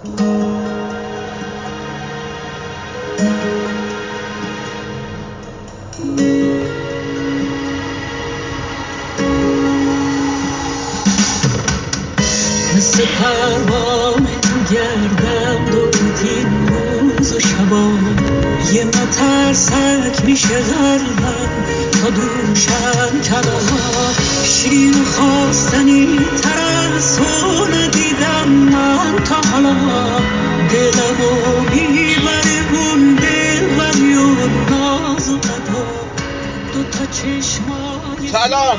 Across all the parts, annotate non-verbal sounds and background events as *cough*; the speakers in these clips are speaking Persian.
مثل پروانه گردم دو روز و شبا یه مترسک میشه قلبم تا دوشم کبا شیر خواستنی تر سلام.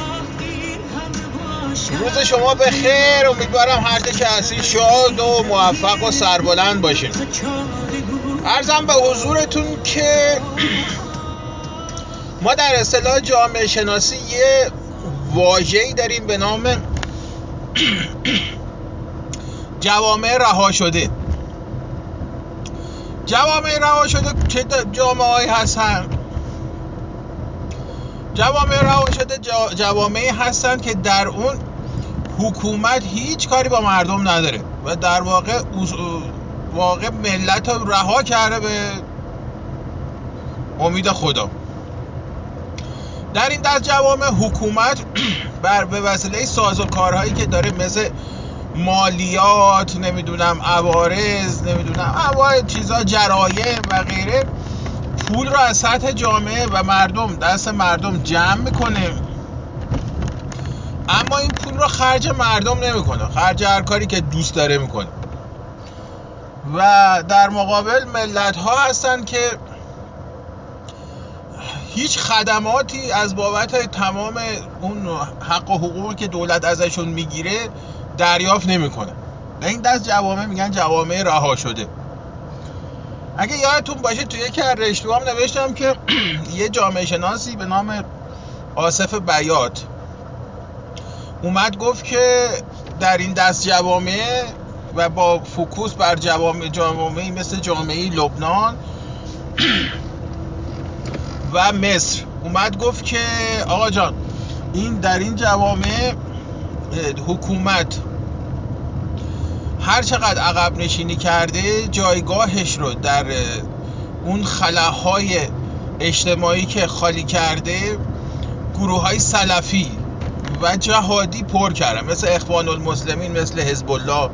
روز شما به خیر. امیدوارم هر که هستی شاد و موفق و سربلند باشین. ارزم به حضورتون که ما در اصطلاح جامعه شناسی یه واجهی داریم به نام جوامع رها شده. جوامع رها شده چه جامعه هستن؟ جوامع رها شده جوامعی هستن که در اون حکومت هیچ کاری با مردم نداره و در واقع واقع ملت رو رها کرده به امید خدا. در این دست جوامع حکومت *clears throat* بر به وسیله کارهایی که داره مثل مالیات نمی‌دونم عوارض نمی‌دونم انواع چیزا جرایم و غیره. پول رو از سطح جامعه و مردم دست مردم جمع می‌کنه. اما این پول رو خرج مردم نمی‌کنه. خرج هر کاری که دوست داره می‌کنه. و در مقابل ملت ها هستن که هیچ خدماتی از بابت تمام اون حق و حقوقی که دولت ازشون می‌گیره دریافت نمی‌کنه. به این دست جوامع میگن جوامع رها شده. اگه یادتون باشه توی یکی از رشتهام نوشتم که *clears throat* یه جامعه شناسی به نام آصف بیات اومد گفت که در این دست جوامع و با فوکوس بر جوامع جوامعی مثل جامعه لبنان *clears throat* و مصر اومد گفت که آقا جان این در این جوامع حکومت هر چقدر عقب نشینی کرده جایگاهش رو در اون خلاهای اجتماعی که خالی کرده گروه های سلفی و جهادی پر کرده مثل اخوان المسلمین مثل حزب الله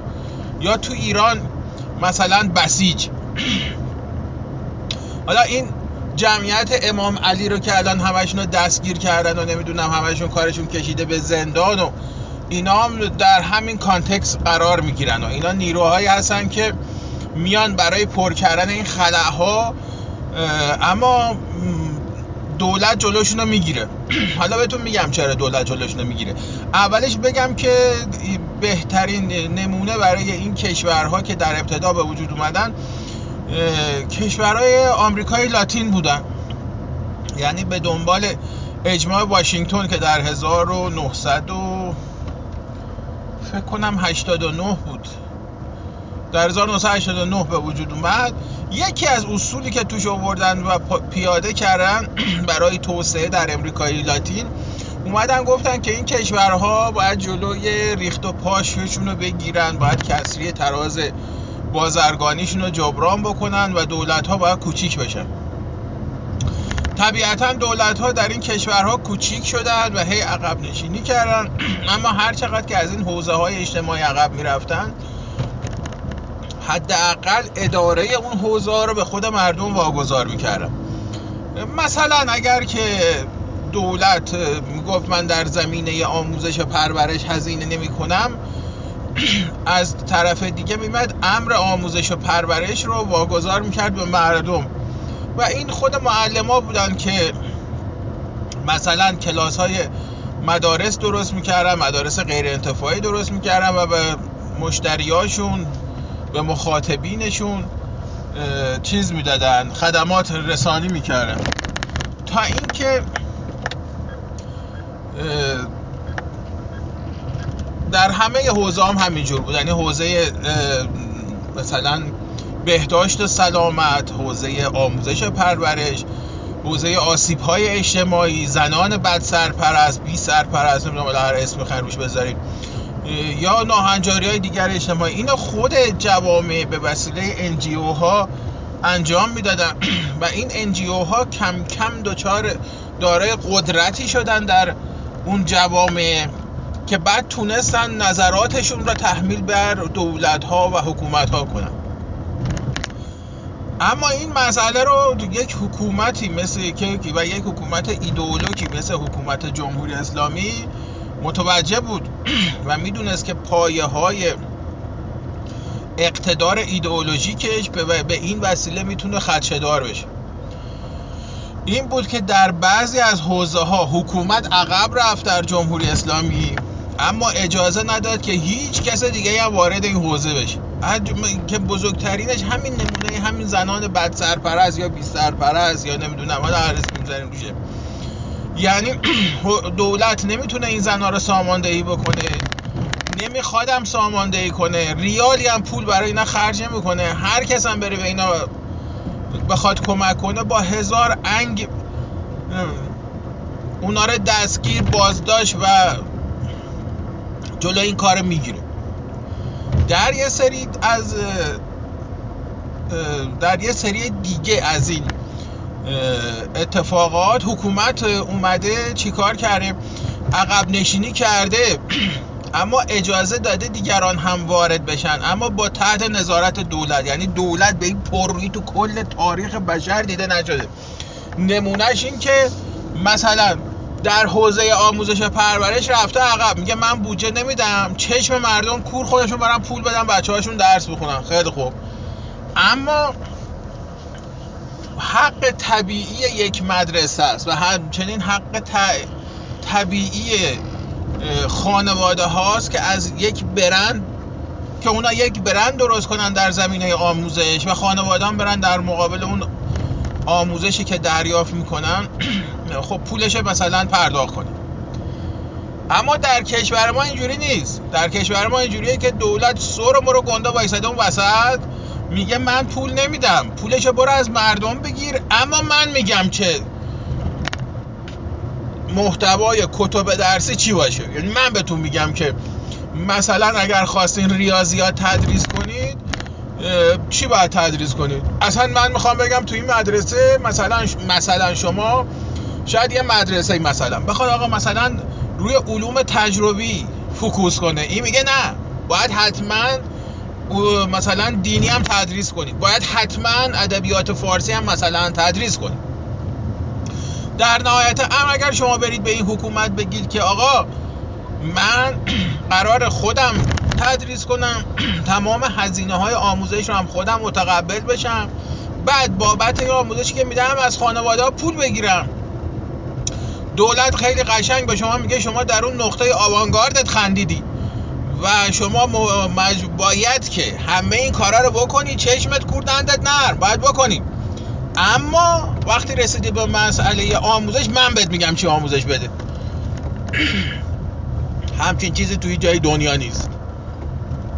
یا تو ایران مثلا بسیج. حالا این جمعیت امام علی رو که الان همشون رو دستگیر کردن و نمی‌دونم همشون کارشون کشیده به زندان و اینا هم در همین کانتکس قرار می‌گیرن و اینا نیروهایی هستن که میان برای پر کردن این خلاها اما دولت جلوشون رو می‌گیره. *clears throat* حالا بهتون میگم چرا دولت جلوشون رو می‌گیره. اولش بگم که بهترین نمونه برای این کشورها که در ابتدا به وجود اومدن کشورهای آمریکای لاتین بودن. یعنی به دنبال اجماع واشنگتن که در 1900 و فکر کنم 89 بود. در 1989 به وجود اومد. یکی از اصولی که توش آوردن و پیاده کردن *clears throat* برای توسعه در امریکای لاتین اومدن گفتن که این کشورها باید جلوی ریخت و پاششون رو بگیرن باید کسری تراز بازرگانیشون رو جبران بکنن و دولت ها باید کوچیک بشن. طبیعتا دولت ها در این کشورها کوچیک شدن و هی عقب نشینی کردن. *clears throat* اما هر چقدر که از این حوزه های اجتماعی عقب می‌رفتن حداقل اداره اون حوزه ها رو به خود مردم واگذار می‌کردن. مثلا اگر که دولت می‌گفت من در زمینه آموزش پرورش هزینه نمی کنم *clears throat* از طرف دیگه میمد امر آموزش و پرورش رو واگذار می‌کرد به مردم. و این خود معلم ها بودن که مثلا کلاس های مدارس درست می‌کردن مدارس غیر انتفاعی درست می‌کردن و به مشتریاشون به مخاطبینشون چیز می‌دادن خدمات رسانی می‌کردن. تا اینکه در همه حوزه هم همینجور بود. یعنی حوزه مثلا بهداشت و سلامت حوزه آموزش و پرورش حوزه آسیب های اجتماعی زنان بد سرپرست بی سرپرست نمی‌دونم هر اسمی روش بذاریم یا ناهنجاری های دیگر اجتماعی. اینو خود جوامع به وسیله NGO ها انجام می‌دادن. *clears throat* و این NGO ها کم کم دچار دارای قدرتی شدن در اون جوامع که بعد تونستن نظراتشون را تحمیل بر دولت ها و حکومت ها کنن. اما این مسئله رو یک حکومتی مثل که و یک حکومت ایدئولوژی مثل حکومت جمهوری اسلامی متوجه بود *clears throat* و می‌دونست که پایه های اقتدار ایدئولوژیکش به این وسیله می‌تونه خدشدار بشه. این بود که در بعضی از حوزه ها حکومت عقب رفت در جمهوری اسلامی. اما اجازه نداد که هیچ کس دیگه هم وارد این حوزه بشه. که بزرگترینش همین نمونه همین زنان بد سرپرست یا بی سرپرست یا نمی‌دونم حالا هر اسم می‌ذاریم روشه یعنی *clears throat* دولت نمی‌تونه این زنها رو ساماندهی بکنه. نمیخوادم ساماندهی کنه. ریالی هم پول برای اینا خرج نمی‌کنه. هر کس هم بره به اینا بخواد کمک کنه با هزار انگ اونا رو دستگیر بازداشت و جلو این کار می‌گیره. در یه سری از در یه سری دیگه از این اتفاقات حکومت اومده چیکار کرده؟ عقب نشینی کرده. *clears throat* اما اجازه داده دیگران هم وارد بشن. اما با تحت نظارت دولت یعنی دولت به این پررویی تو کل تاریخ بشر دیده نشده. نمونهش این که مثلا در حوزه آموزش پرورش رفته عقب. میگه من بودجه نمیدم. چشم مردم کور خودشون برن پول بدن بچه هاشون درس بخونن. خیلی خوب. اما حق طبیعی یک مدرسه است و همچنین حق طبیعی خانواده هاست که از یک برند که اونا یک برند درست کنن در زمینه آموزش و خانواده هم برن در مقابل اون آموزشی که دریافت می‌کنن *clears throat* خب پولش مثلا پرداخت کنه اما در کشور ما اینجوری نیست. در کشور ما اینجوریه که دولت سر ما رو گنده وایساده اون وسط میگه من پول نمیدم. پولشو برو از مردم بگیر. اما من میگم که محتوای کتب درسی چی باشه؟ یعنی من بهتون میگم که مثلا اگر خواستین ریاضیات تدریس کنید چی باید تدریس کنید؟ اصلا من می‌خوام بگم تو این مدرسه مثلا مثلا شما شاید یه مدرسه مثلا بخواد آقا مثلا روی علوم تجربی فوکوس کنه. این میگه نه. باید حتما مثلا دینی هم تدریس کنید. باید حتما ادبیات فارسی هم مثلا تدریس کنید. در نهایت هم اگر شما برید به این حکومت بگید که آقا من *clears throat* قرار خودم تدریس کنم. *clears throat* تمام هزینه های آموزش رو هم خودم متقبل بشم. بعد بابت این آموزشی که میدم از خانواده ها پول بگیرم. دولت خیلی قشنگ به شما میگه شما در اون نقطه آوانگاردت خندیدی. و شما. باید که همه این کارا رو بکنی چشمت کوردندت نرم. باید بکنی. اما وقتی رسیدی به مسئله آموزش من بهت میگم چی آموزش بده. *clears throat* همچین چیزی توی جای دنیا نیست.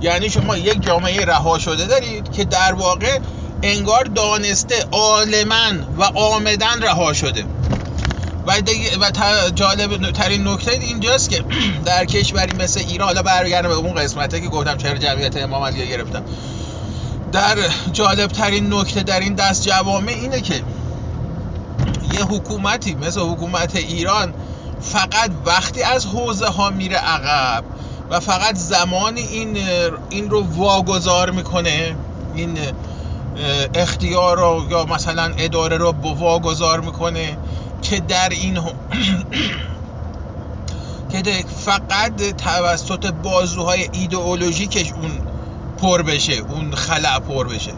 یعنی شما یک جامعه رها شده دارید که در واقع انگار دانسته عالما و آمدن رها شده. و, و جالب ترین نکته اینجاست که *clears throat* در کشوری مثل ایران حالا برگردم به اون قسمته که گفتم چرا جمعیت امام علیه گرفتم. در جالب ترین نکته در این دست جوامع اینه که یه حکومتی مثل حکومت ایران فقط وقتی از حوزه ها میره عقب و فقط زمانی این این رو واگذار می‌کنه. این اختیار رو یا مثلا اداره رو واگذار می‌کنه که در این *clears throat* که فقط توسط بازوهای ایدئولوژیکش اون پر بشه اون خلع پر بشه.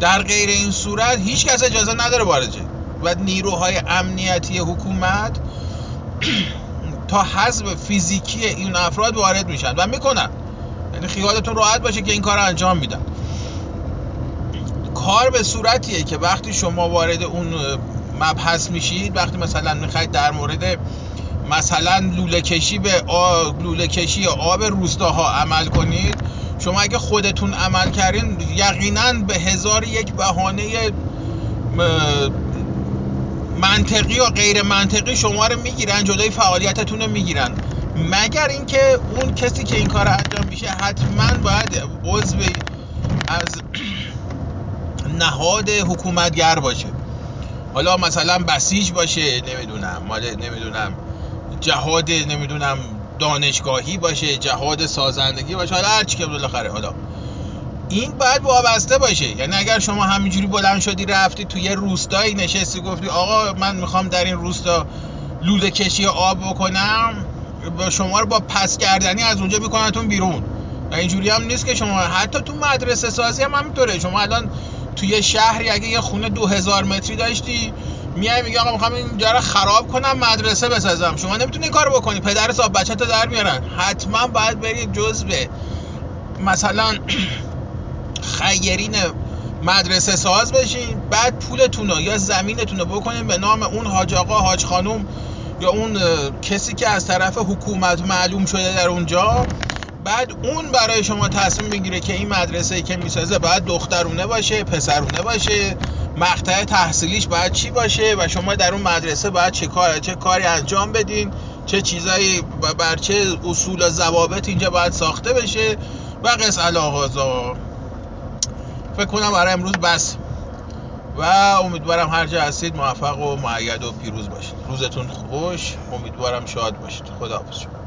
در غیر این صورت هیچ کس اجازه نداره وارد و نیروهای امنیتی حکومت *clears throat* تا حذف فیزیکی این افراد وارد میشن و می‌کنن. یعنی خیالتون راحت باشه که این کار انجام میدن. کار به صورتیه که وقتی شما وارد اون مبحث میشید وقتی مثلا می‌خواید در مورد مثلا لوله کشی به آب لوله کشی آب روستاها عمل کنید شما اگه خودتون عمل کردین یقینا به هزار یک بهانه منطقی و غیر منطقی شما رو می‌گیرن جلوی فعالیتتون رو می‌گیرن. مگر اینکه اون کسی که این کار انجام میشه حتما باید عضو از *clears throat* نهاد حکومتگر باشه. حالا مثلا بسیج باشه نمی‌دونم مال نمی‌دونم جهاد نمی‌دونم دانشگاهی باشه جهاد سازندگی باشه حالا هر چی که بالاخره حالا. این باید وابسته باشه. یعنی اگر شما همینجوری بلند شدی رفتی توی یه روستایی نشستی گفتی آقا من می‌خوام در این روستا لوله کشی آب بکنم شما رو با پس کردنی از اونجا میکننتون بیرون. و اینجوری هم نیست که شما حتی تو مدرسه سازی هم همینطوره. شما الان توی شهری اگه یه خونه دو هزار متری داشتی میای میگه آقا می‌خوام اینجا رو خراب کنم مدرسه بسازم. شما نمی‌تونی این کارو بکنی. پدر صاحب بچه تو در میارن. حتما باید بری جزء مثلا *clears throat* خیرین مدرسه ساز بشین بعد پولتون یا زمینتون رو بکنین به نام اون حاج آقا حاج خانوم یا اون کسی که از طرف حکومت معلوم شده در اونجا. بعد اون برای شما تصمیم می‌گیره که این مدرسه که می‌سازه باید دخترونه باشه پسرونه باشه مقطع تحصیلیش باید چی باشه و شما در اون مدرسه باید چه کار چه کاری انجام بدین چه چیزایی بر چه اصول و ضوابط اینجا باید ساخته بشه و قص الاغازا فکر کنم برای امروز بس. و امیدوارم هر جا هستید موفق و معید و پیروز باشید. روزتون خوش امیدوارم شاد باشید. خداحافظ